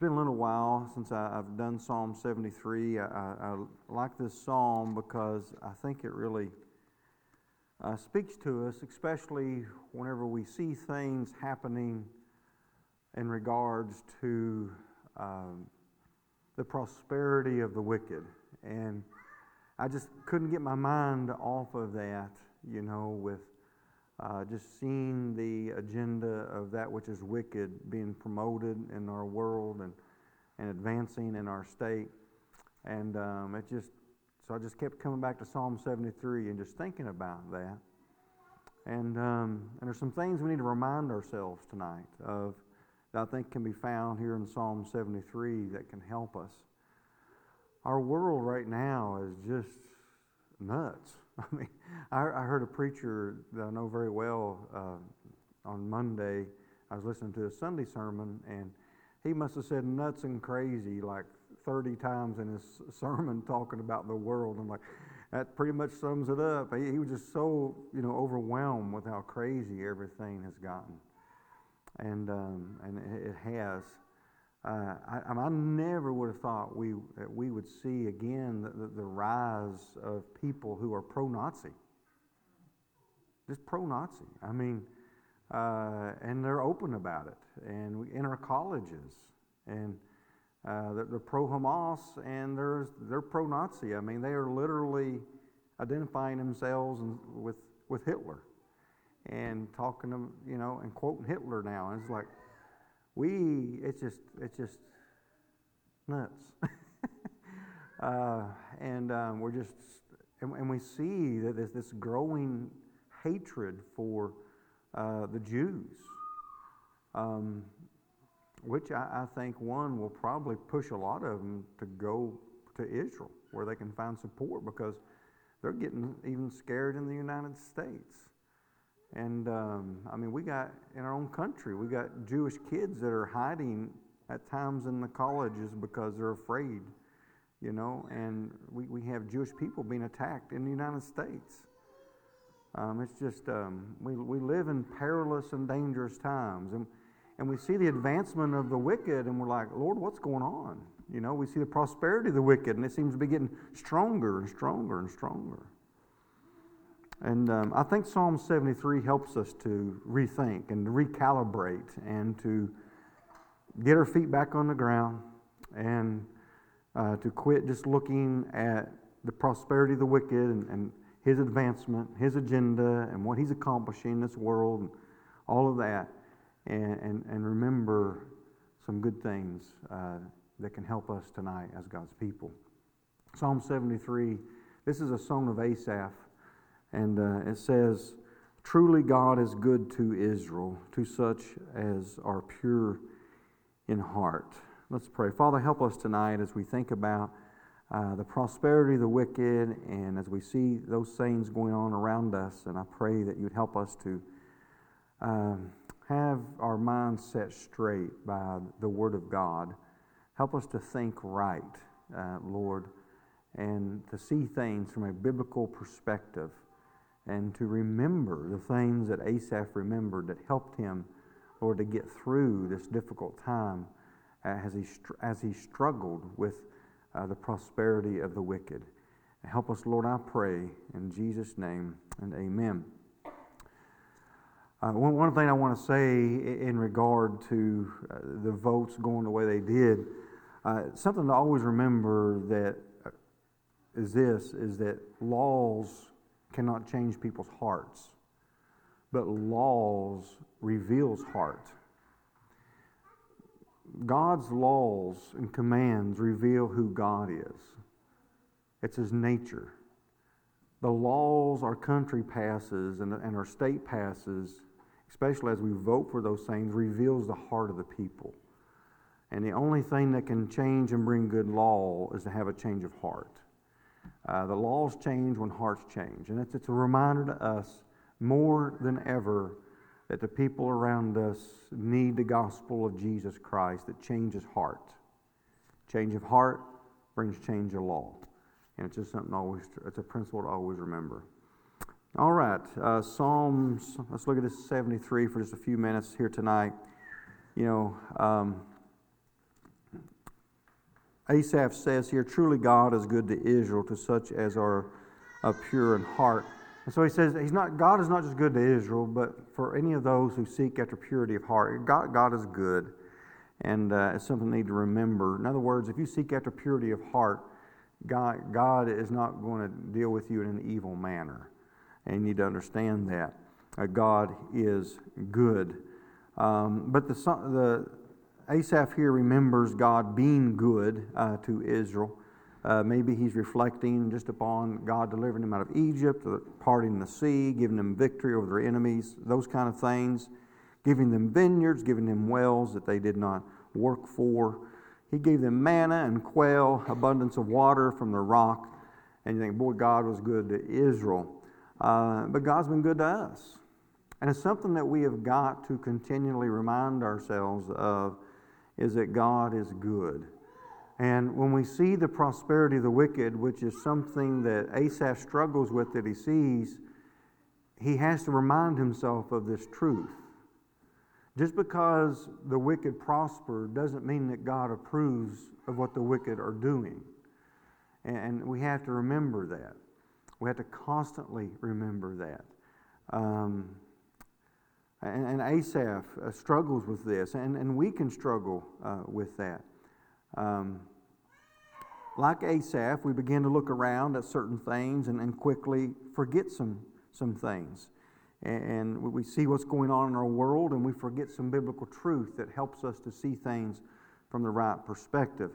been a little while since I, have done Psalm 73. I, I, I, like this psalm because I think it really uh, speaks to us, especially whenever we see things happening in regards to um, the prosperity of the wicked. And I just couldn't get my mind off of that, you know, with uh, just seeing the agenda of that which is wicked being promoted in our world and, and advancing in our state. And um, it just, so I just kept coming back to Psalm 73 and just thinking about that. And, um, and there's some things we need to remind ourselves tonight of that I think can be found here in Psalm 73 that can help us. Our world right now is just nuts. I mean, I, I heard a preacher that I know very well uh, on Monday. I was listening to a Sunday sermon, and he must have said nuts and crazy like 30 times in his sermon talking about the world. I'm like, that pretty much sums it up. He, he was just so, you know, overwhelmed with how crazy everything has gotten. And, um, and it, it has. Uh, I, I, never would have thought we, we would see again the, the, the rise of people who are pro Nazi. Just pro Nazi. I mean, uh, and they're open about it. And we, in our colleges, and uh, they're, they're pro Hamas and they're, they're pro Nazi. I mean, they are literally identifying themselves with, with Hitler and talking to, you know, and quoting Hitler now. And it's like, we, it's just, it's just nuts. uh, and um, we're just, and, and, we see that there's this growing hatred for uh, the Jews, um, which I, I, think one will probably push a lot of them to go to Israel where they can find support because they're getting even scared in the United States. And um, I mean, we got in our own country, we got Jewish kids that are hiding at times in the colleges because they're afraid, you know, and we, we have Jewish people being attacked in the United States. Um, it's just, um, we, we live in perilous and dangerous times. And, and we see the advancement of the wicked, and we're like, Lord, what's going on? You know, we see the prosperity of the wicked, and it seems to be getting stronger and stronger and stronger. And um, I think Psalm 73 helps us to rethink and recalibrate and to get our feet back on the ground and uh, to quit just looking at the prosperity of the wicked and, and, his advancement, his agenda, and what he's accomplishing in this world, and all of that, and, and, and remember some good things uh, that can help us tonight as God's people. Psalm 73, this is a song of Asaph. And uh, it says, Truly God is good to Israel, to such as are pure in heart. Let's pray. Father, help us tonight as we think about uh, the prosperity of the wicked and as we see those things going on around us. And I pray that you'd help us to um, have our minds set straight by the Word of God. Help us to think right, uh, Lord, and to see things from a biblical perspective and to remember the things that Asaph remembered that helped him, Lord, to get through this difficult time as he, as he struggled with uh, the prosperity of the wicked. Help us, Lord, I pray, in Jesus' name, and amen. Uh, one, one thing I want to say in regard to uh, the votes going the way they did, uh, something to always remember that uh, is this, is that laws cannot change people's hearts, but laws reveals heart. God's laws and commands reveal who God is. It's his nature. The laws our country passes and, and our state passes, especially as we vote for those things, reveals the heart of the people. And the only thing that can change and bring good law is to have a change of heart. Uh, the laws change when hearts change. And it's, it's a reminder to us more than ever that the people around us need the gospel of Jesus Christ that changes heart. Change of heart brings change of law. And it's just something always, it's a principle to always remember. All right, uh, Psalms, let's look at this 73 for just a few minutes here tonight. You know, um, Asaph says here, Truly God is good to Israel, to such as are pure in heart. And so he says, he's not, God is not just good to Israel, but for any of those who seek after purity of heart. God, God is good. And uh, it's something we need to remember. In other words, if you seek after purity of heart, God, God is not going to deal with you in an evil manner. And you need to understand that. Uh, God is good. Um, but the, the Asaph here remembers God being good uh, to Israel. Uh, maybe he's reflecting just upon God delivering them out of Egypt, parting the sea, giving them victory over their enemies, those kind of things, giving them vineyards, giving them wells that they did not work for. He gave them manna and quail, abundance of water from the rock. And you think, boy, God was good to Israel. Uh, but God's been good to us. And it's something that we have got to continually remind ourselves of is that God is good. And when we see the prosperity of the wicked, which is something that Asaph struggles with that he sees, he has to remind himself of this truth. Just because the wicked prosper doesn't mean that God approves of what the wicked are doing. And we have to remember that. We have to constantly remember that. Um, and, and, Asaph uh, struggles with this, and, and we can struggle uh, with that. Um, like Asaph, we begin to look around at certain things and, and quickly forget some, some things. And, and we see what's going on in our world and we forget some biblical truth that helps us to see things from the right perspective.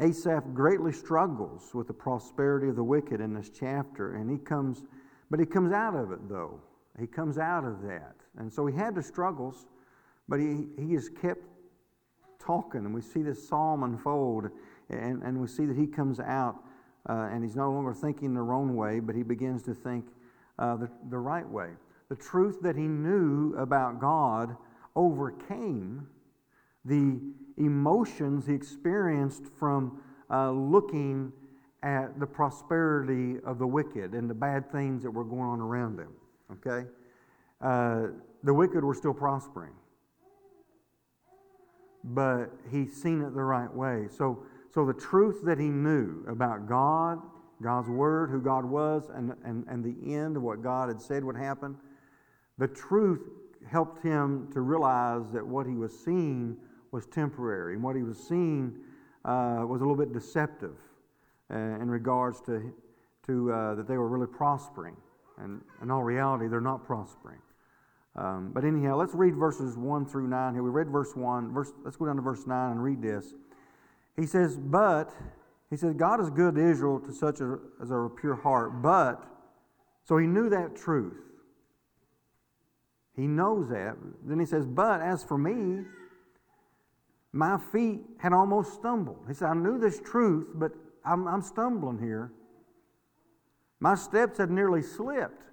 Asaph greatly struggles with the prosperity of the wicked in this chapter, and he comes, but he comes out of it though. He comes out of that. And so he had the struggles, but he, he has kept talking, and we see this psalm unfold. And, and we see that he comes out uh, and he's no longer thinking the wrong way, but he begins to think uh, the, the right way. The truth that he knew about God overcame the emotions he experienced from uh, looking at the prosperity of the wicked and the bad things that were going on around him. Okay? Uh, the wicked were still prospering, but he's seen it the right way. So, so the truth that he knew about God, God's Word, who God was, and, and, and the end of what God had said would happen, the truth helped him to realize that what he was seeing was temporary. And what he was seeing uh, was a little bit deceptive uh, in regards to, to uh, that they were really prospering. And in all reality, they're not prospering. Um, but anyhow, let's read verses 1 through 9 here. We read verse 1. Verse, let's go down to verse 9 and read this. He says, But, he says, God is good to Israel to such a, as are a pure heart. But, so he knew that truth. He knows that. Then he says, But as for me, my feet had almost stumbled. He said, I knew this truth, but I'm, I'm stumbling here. My steps had nearly slipped.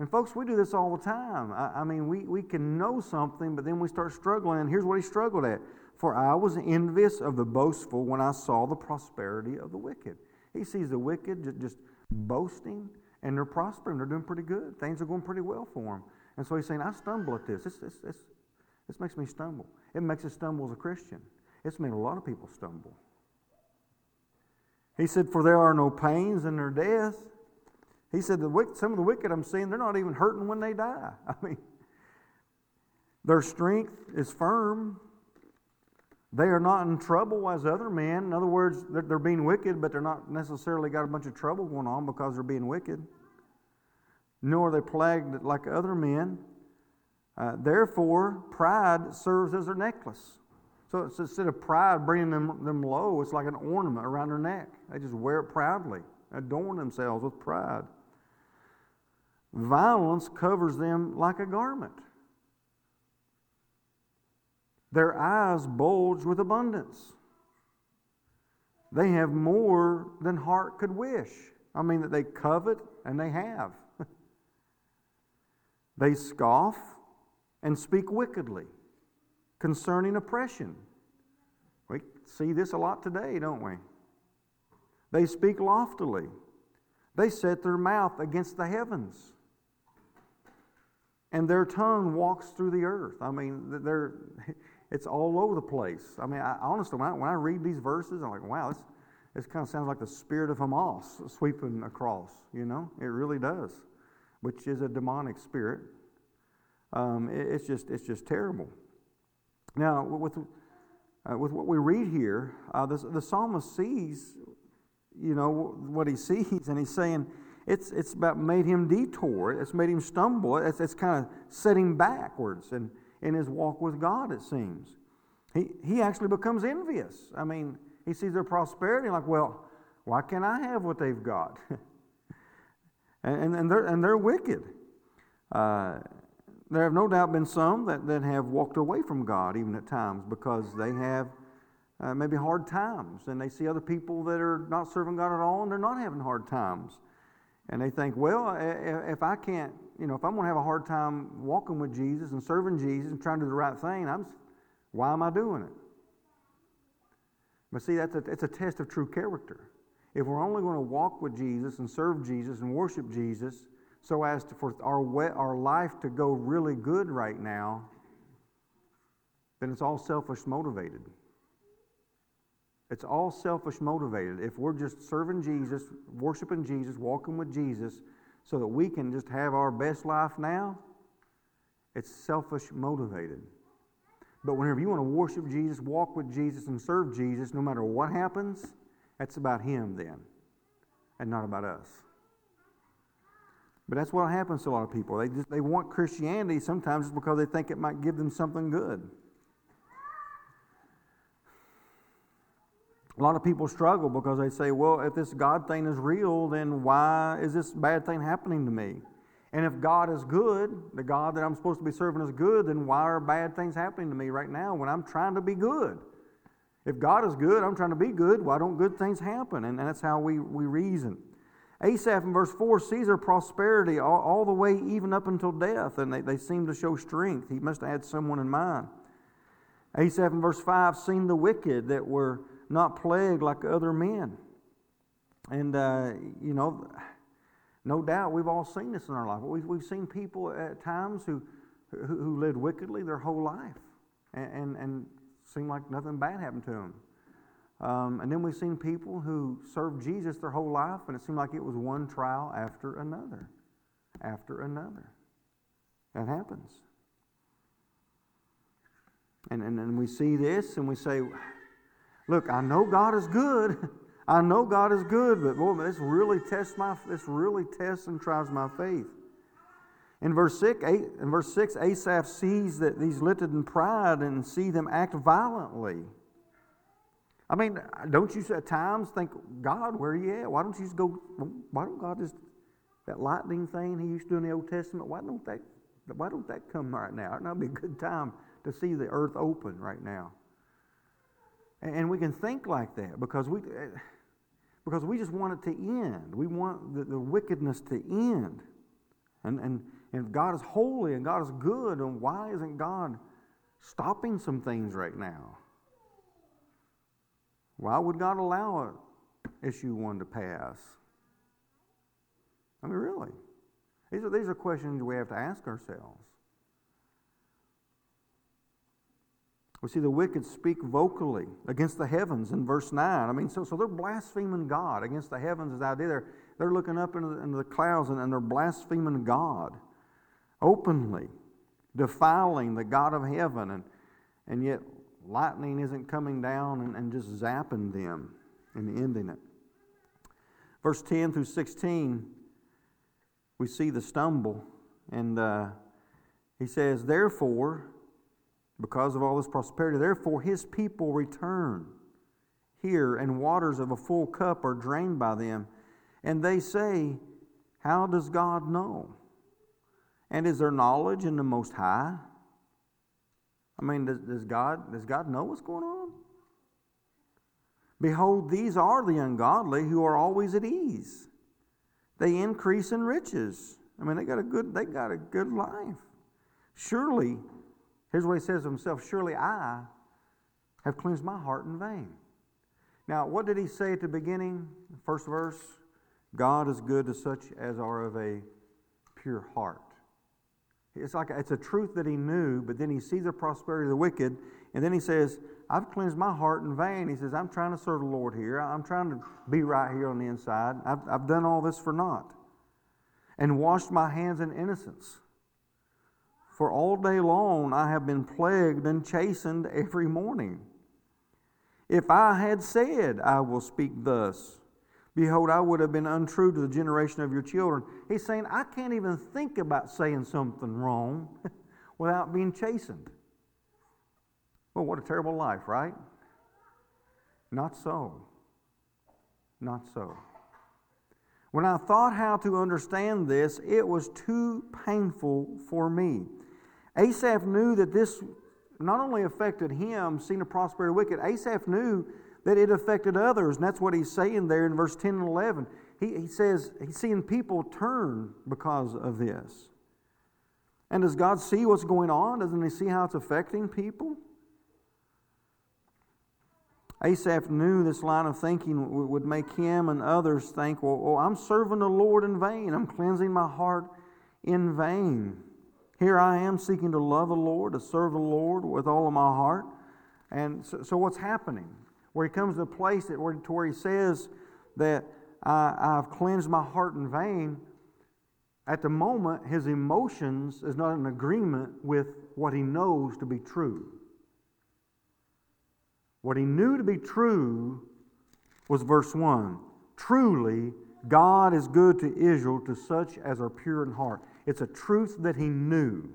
And folks, we do this all the time. I, I, mean, we, we can know something, but then we start struggling. And here's what he struggled at For I was envious of the boastful when I saw the prosperity of the wicked. He sees the wicked just, just boasting, and they're prospering. They're doing pretty good. Things are going pretty well for them. And so he's saying, I stumble at this. This, this, this, this makes me stumble. It makes us stumble as a Christian. It's made a lot of people stumble. He said, For there are no pains in their death. He said, the, Some of the wicked I'm seeing, they're not even hurting when they die. I mean, their strength is firm. They are not in trouble as other men. In other words, they're, they're being wicked, but they're not necessarily got a bunch of trouble going on because they're being wicked. Nor are they plagued like other men. Uh, therefore, pride serves as their necklace. So it's instead of pride bringing them, them low, it's like an ornament around their neck. They just wear it proudly, adorn themselves with pride. Violence covers them like a garment. Their eyes bulge with abundance. They have more than heart could wish. I mean, that they covet and they have. they scoff and speak wickedly concerning oppression. We see this a lot today, don't we? They speak loftily. They set their mouth against the heavens and their tongue walks through the earth. I mean, they're, it's all over the place. I mean, I, honestly, when I, when I read these verses, I'm like, wow, this, this kind of sounds like the spirit of Hamas sweeping across, you know? It really does, which is a demonic spirit. Um, it, it's, just, it's just terrible. Now, with, uh, with what we read here, uh, the, the psalmist sees, you know, what he sees, and he's saying, it's, it's about made him detour. It's made him stumble. It's, it's kind of set him backwards in, in his walk with God, it seems. He, he actually becomes envious. I mean, he sees their prosperity, like, well, why can't I have what they've got? and, and, they're, and they're wicked. Uh, there have no doubt been some that, that have walked away from God, even at times, because they have uh, maybe hard times, and they see other people that are not serving God at all, and they're not having hard times. And they think, well, if I can't, you know, if I'm going to have a hard time walking with Jesus and serving Jesus and trying to do the right thing, I'm, why am I doing it? But see, that's a, it's a test of true character. If we're only going to walk with Jesus and serve Jesus and worship Jesus so as to, for our, way, our life to go really good right now, then it's all selfish motivated. It's all selfish motivated. If we're just serving Jesus, worshiping Jesus, walking with Jesus, so that we can just have our best life now, it's selfish motivated. But whenever you want to worship Jesus, walk with Jesus, and serve Jesus, no matter what happens, that's about Him then, and not about us. But that's what happens to a lot of people. They just they want Christianity sometimes because they think it might give them something good. A lot of people struggle because they say, well, if this God thing is real, then why is this bad thing happening to me? And if God is good, the God that I'm supposed to be serving is good, then why are bad things happening to me right now when I'm trying to be good? If God is good, I'm trying to be good, why don't good things happen? And that's how we, we reason. Asaph in verse 4 sees their prosperity all, all the way even up until death, and they, they seem to show strength. He must have had someone in mind. Asaph in verse 5 seen the wicked that were not plagued like other men. And, uh, you know, no doubt we've all seen this in our life. We've, we've seen people at times who, who, who lived wickedly their whole life and, and, and seemed like nothing bad happened to them. Um, and then we've seen people who served Jesus their whole life, and it seemed like it was one trial after another, after another. That happens. And, and, and we see this and we say, Look, I know God is good. I know God is good, but boy, this really tests my this really tests and tries my faith. In verse six, eight, in verse six, Asaph sees that these lifted in pride and see them act violently. I mean, don't you at times think, God, where are you at? Why don't you just go? Why don't God just that lightning thing He used to do in the Old Testament? Why don't that? Why don't that come right now? Would be a good time to see the earth open right now. And we can think like that because we, eh, because we just want it to end. We want the, the wickedness to end. And, and, and God is holy and God is good, and why isn't God stopping some things right now? Why would God allow it, issue one to pass? I mean, really. These are, these are questions we have to ask ourselves. We see the wicked speak vocally against the heavens in verse 9. I mean, so, so they're blaspheming God against the heavens is idea. They're, they're looking up into the, into the clouds and, and they're blaspheming God openly, defiling the God of heaven, and, and yet lightning isn't coming down and, and just zapping them and ending it. Verse 10 through 16, we see the stumble, and uh, he says, Therefore, because of all this prosperity. Therefore, his people return here, and waters of a full cup are drained by them. And they say, How does God know? And is there knowledge in the Most High? I mean, does, does, God, does God know what's going on? Behold, these are the ungodly who are always at ease. They increase in riches. I mean, they got a good, they got a good life. Surely Here's what he says of himself Surely I have cleansed my heart in vain. Now, what did he say at the beginning? First verse God is good to such as are of a pure heart. It's like it's a truth that he knew, but then he sees the prosperity of the wicked, And then he says, I've cleansed my heart in vain. He says, I'm trying to serve the Lord here. I'm trying to be right here on the inside. I've, I've done all this for naught. And washed my hands in innocence. For all day long I have been plagued and chastened every morning. If I had said, I will speak thus, behold, I would have been untrue to the generation of your children. He's saying, I can't even think about saying something wrong without being chastened. Well, what a terrible life, right? Not so. Not so. When I thought how to understand this, it was too painful for me. Asaph knew that this not only affected him, seeing the prosperity wicked, Asaph knew that it affected others. And that's what he's saying there in verse 10 and 11. He, he says he's seeing people turn because of this. And does God see what's going on? Doesn't he see how it's affecting people? Asaph knew this line of thinking would make him and others think, well, well, I'm serving the Lord in vain. I'm cleansing my heart in vain. Here I am seeking to love the Lord, to serve the Lord with all of my heart. And so, so what's happening? Where he comes to a place that, where, to where he says that I, I've cleansed my heart in vain, at the moment, his emotions is not in agreement with what he knows to be true. What he knew to be true was verse 1 Truly, God is good to Israel, to such as are pure in heart. It's a truth that he knew.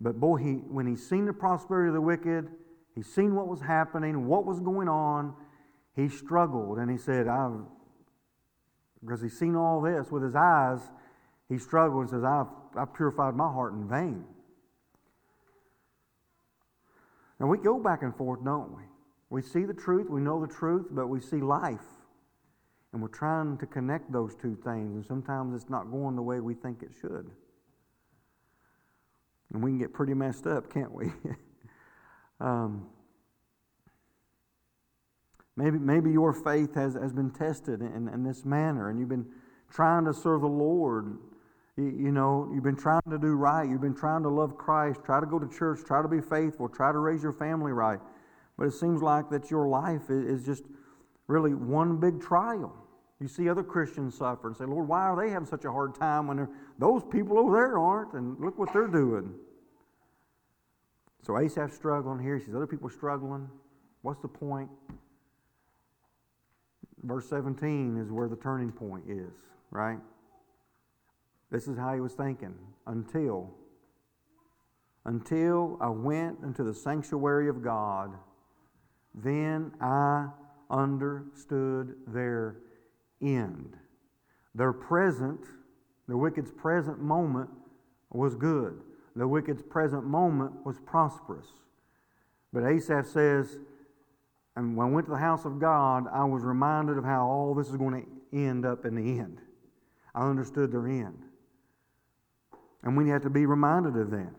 But boy, he, when he's seen the prosperity of the wicked, he's seen what was happening, what was going on, he struggled. And he said, I've, because he's seen all this with his eyes, he struggled and says, I've, I've purified my heart in vain. And we go back and forth, don't we? We see the truth, we know the truth, but we see life. And we're trying to connect those two things, and sometimes it's not going the way we think it should. And we can get pretty messed up, can't we? um, maybe, maybe your faith has, has been tested in, in this manner, and you've been trying to serve the Lord. You, you know, you've been trying to do right. You've been trying to love Christ, try to go to church, try to be faithful, try to raise your family right. But it seems like that your life is, is just really one big trial. You see other Christians suffer and say, Lord, why are they having such a hard time when those people over there aren't? And look what they're doing. So Asaph's struggling here. He sees other people struggling. What's the point? Verse 17 is where the turning point is, right? This is how he was thinking. Until, until I went into the sanctuary of God, then I understood their end. Their present, the wicked's present moment was good. The wicked's present moment was prosperous. But Asaph says, and when I went to the house of God, I was reminded of how all this is going to end up in the end. I understood their end. And we have to be reminded of that.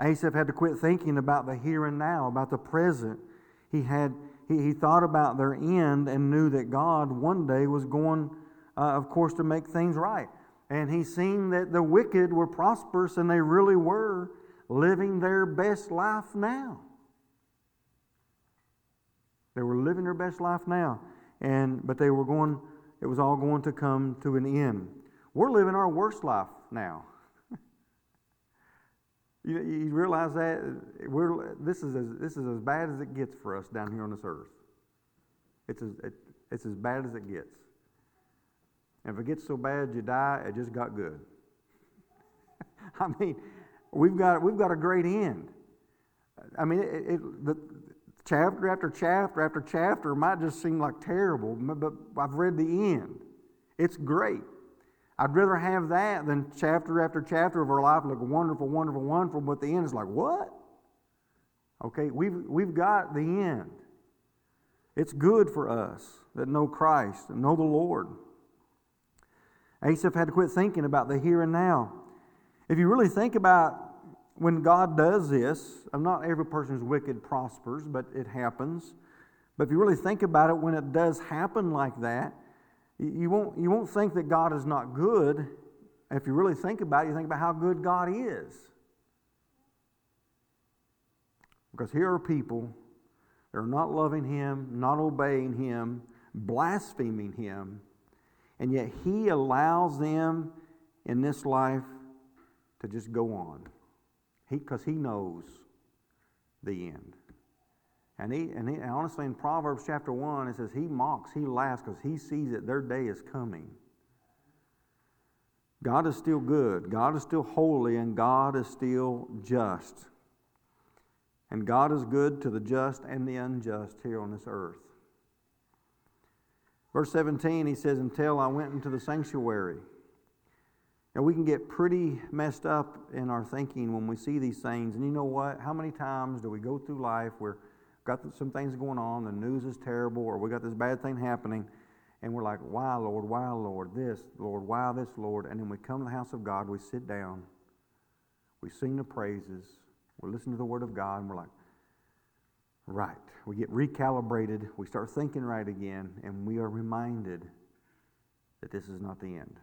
Asaph had to quit thinking about the here and now, about the present. He had he, he thought about their end and knew that God one day was going, uh, of course, to make things right. And he seen that the wicked were prosperous and they really were living their best life now. They were living their best life now. And but they were going, it was all going to come to an end. We're living our worst life now. You, you realize that we're, this, is as, this is as bad as it gets for us down here on this earth. It's as, it, it's as bad as it gets. And if it gets so bad you die, it just got good. I mean, we've got, we've got a great end. I mean, it, it, the, chapter after chapter after chapter might just seem like terrible, but I've read the end. It's great. I'd rather have that than chapter after chapter of our life look wonderful, wonderful, wonderful, but the end is like, what? Okay, we've, we've got the end. It's good for us that know Christ and know the Lord. Asaph had to quit thinking about the here and now. If you really think about when God does this, not every person who's wicked prospers, but it happens. But if you really think about it, when it does happen like that, you won't, you won't think that God is not good. If you really think about it, you think about how good God is. Because here are people that are not loving Him, not obeying Him, blaspheming Him, and yet He allows them in this life to just go on. Because he, he knows the end. And, he, and, he, and honestly, in Proverbs chapter 1, it says he mocks, he laughs because he sees that their day is coming. God is still good, God is still holy, and God is still just. And God is good to the just and the unjust here on this earth. Verse 17, he says, Until I went into the sanctuary. Now, we can get pretty messed up in our thinking when we see these things. And you know what? How many times do we go through life where got some things going on, the news is terrible, or we got this bad thing happening, and we're like, why, Lord, why, Lord, this, Lord, why this, Lord? And then we come to the house of God, we sit down, we sing the praises, we listen to the Word of God, and we're like, right. We get recalibrated, we start thinking right again, and we are reminded that this is not the end.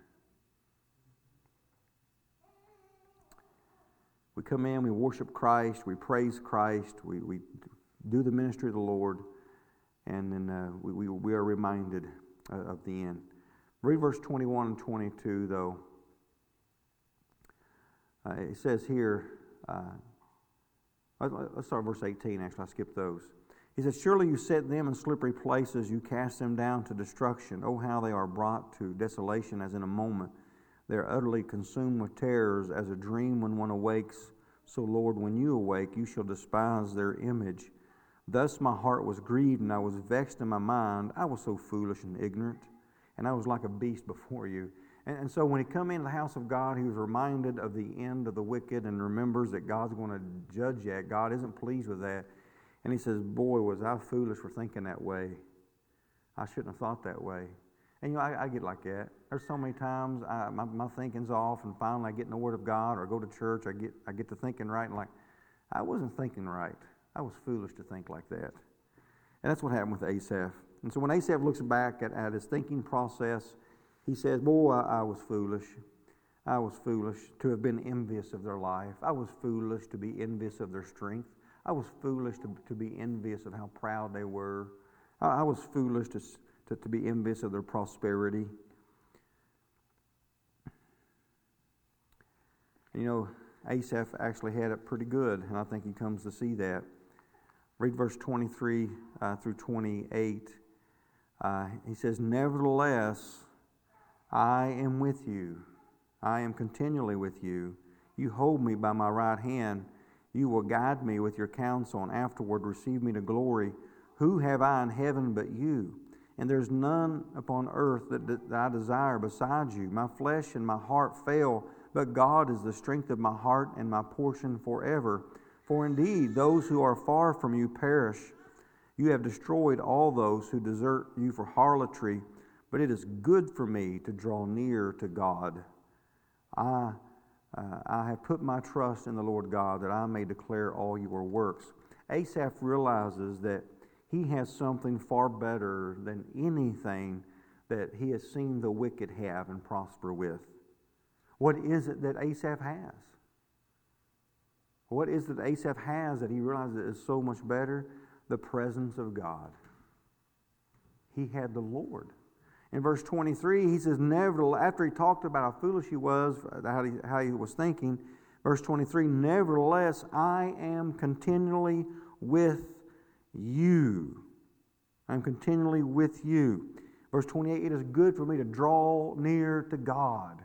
We come in, we worship Christ, we praise Christ, we, we do the ministry of the Lord, and then uh, we, we, are reminded uh, of the end. Read verse 21 and 22, though. Uh, it says here, uh, let's start verse 18, actually, I skipped those. He says, Surely you set them in slippery places, you cast them down to destruction. Oh, how they are brought to desolation as in a moment. They are utterly consumed with terrors as a dream when one awakes. So, Lord, when you awake, you shall despise their image. Thus my heart was grieved, and I was vexed in my mind. I was so foolish and ignorant, and I was like a beast before you. And, and so when he come into the house of God, he was reminded of the end of the wicked and remembers that God's going to judge that. God isn't pleased with that. And he says, Boy, was I foolish for thinking that way. I shouldn't have thought that way. And you know, I, I get like that. There's so many times I, my, my thinking's off, and finally I get in the Word of God or I go to church. I get I get to thinking right, and like I wasn't thinking right. I was foolish to think like that. And that's what happened with Asaph. And so when Asaph looks back at, at his thinking process, he says, Boy, I, I was foolish. I was foolish to have been envious of their life. I was foolish to be envious of their strength. I was foolish to, to be envious of how proud they were. I, I was foolish to, to, to be envious of their prosperity. You know, Asaph actually had it pretty good, and I think he comes to see that. Read verse 23 uh, through 28. Uh, he says, Nevertheless, I am with you. I am continually with you. You hold me by my right hand. You will guide me with your counsel, and afterward receive me to glory. Who have I in heaven but you? And there's none upon earth that, that I desire besides you. My flesh and my heart fail, but God is the strength of my heart and my portion forever. For indeed, those who are far from you perish. You have destroyed all those who desert you for harlotry, but it is good for me to draw near to God. I, uh, I have put my trust in the Lord God that I may declare all your works. Asaph realizes that he has something far better than anything that he has seen the wicked have and prosper with. What is it that Asaph has? What is it that Asaph has that he realizes is so much better? The presence of God. He had the Lord. In verse 23, he says, Nevertheless, after he talked about how foolish he was, how he, how he was thinking, verse 23, Nevertheless, I am continually with you. I'm continually with you. Verse 28, it is good for me to draw near to God.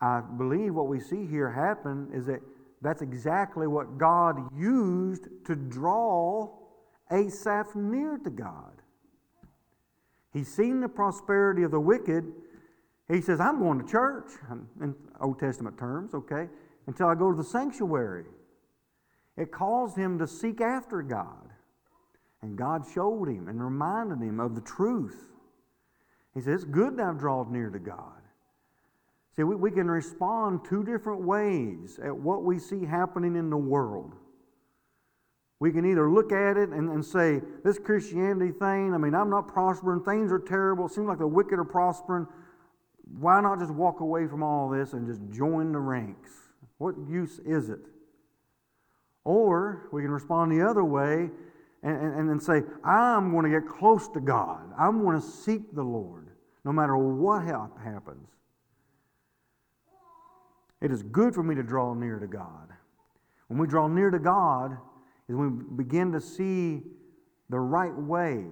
I believe what we see here happen is that that's exactly what God used to draw Asaph near to God. He's seen the prosperity of the wicked. He says, I'm going to church, in Old Testament terms, okay, until I go to the sanctuary. It caused him to seek after God. And God showed him and reminded him of the truth. He says, It's good to have drawn near to God. See, we, we can respond two different ways at what we see happening in the world. We can either look at it and, and say, this Christianity thing, I mean, I'm not prospering, things are terrible, it seems like the wicked are prospering. Why not just walk away from all this and just join the ranks? What use is it? Or we can respond the other way and, and, and say, I'm going to get close to God. I'm going to seek the Lord no matter what happens. It is good for me to draw near to God. When we draw near to God, is when we begin to see the right way.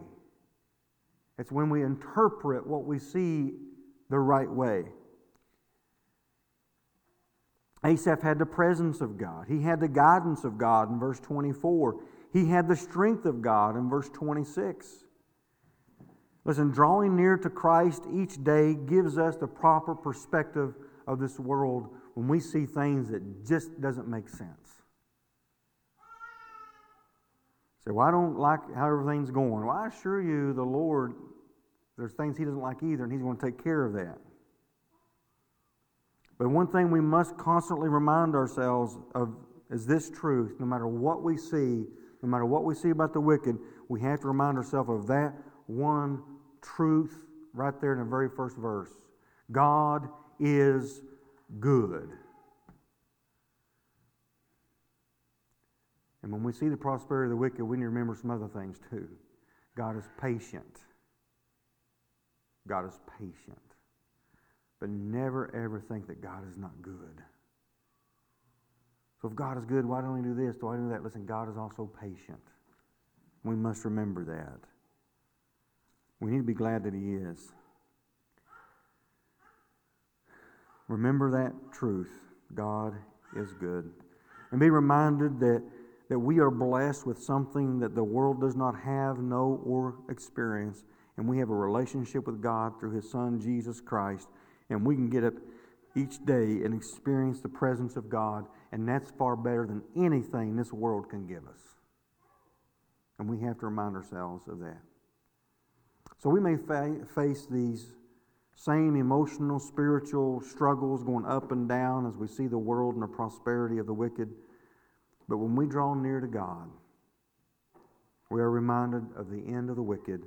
It's when we interpret what we see the right way. Asaph had the presence of God. He had the guidance of God in verse 24. He had the strength of God in verse 26. Listen, drawing near to Christ each day gives us the proper perspective of this world when we see things that just doesn't make sense. Say, well, I don't like how everything's going. Well, I assure you, the Lord, there's things He doesn't like either, and He's going to take care of that. But one thing we must constantly remind ourselves of is this truth no matter what we see, no matter what we see about the wicked, we have to remind ourselves of that one truth right there in the very first verse God is good. And when we see the prosperity of the wicked, we need to remember some other things too. God is patient. God is patient. But never ever think that God is not good. So if God is good, why don't He do this? Why Do I do that? Listen, God is also patient. We must remember that. We need to be glad that He is. Remember that truth. God is good. And be reminded that, that we are blessed with something that the world does not have, know, or experience. And we have a relationship with God through His Son, Jesus Christ and we can get up each day and experience the presence of God, and that's far better than anything this world can give us. And we have to remind ourselves of that. So we may fa- face these same emotional, spiritual struggles going up and down as we see the world and the prosperity of the wicked. But when we draw near to God, we are reminded of the end of the wicked,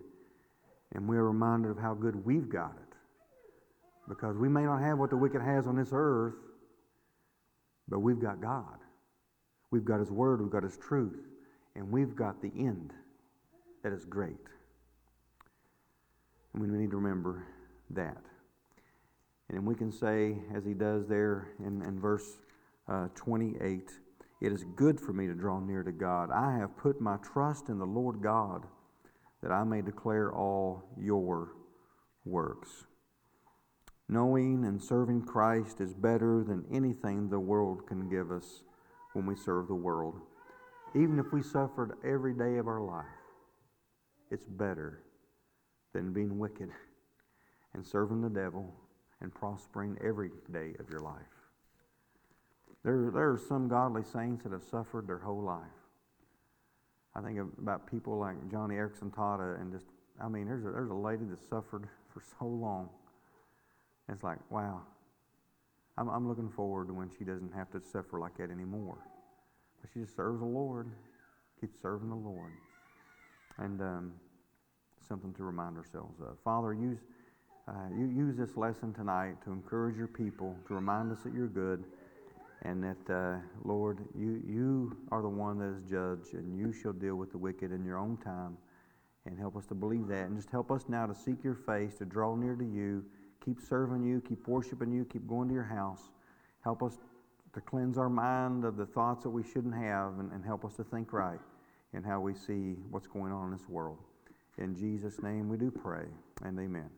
and we are reminded of how good we've got it. Because we may not have what the wicked has on this earth, but we've got God. We've got His Word, we've got His truth, and we've got the end that is great. And we need to remember that. And we can say, as he does there in, in verse uh, 28, it is good for me to draw near to God. I have put my trust in the Lord God that I may declare all your works. Knowing and serving Christ is better than anything the world can give us when we serve the world. Even if we suffered every day of our life, it's better than being wicked and serving the devil and prospering every day of your life. There, there are some godly saints that have suffered their whole life. I think about people like Joni Eareckson Tada, and just, I mean, there's a, there's a lady that suffered for so long it's like, wow. I'm, I'm looking forward to when she doesn't have to suffer like that anymore. But she just serves the Lord, keeps serving the Lord. And um, something to remind ourselves of. Father, use, uh, you use this lesson tonight to encourage your people, to remind us that you're good, and that, uh, Lord, you, you are the one that is judge, and you shall deal with the wicked in your own time. And help us to believe that. And just help us now to seek your face, to draw near to you keep serving you, keep worshiping you, keep going to your house. Help us to cleanse our mind of the thoughts that we shouldn't have and, and help us to think right in how we see what's going on in this world. In Jesus' name we do pray, and amen.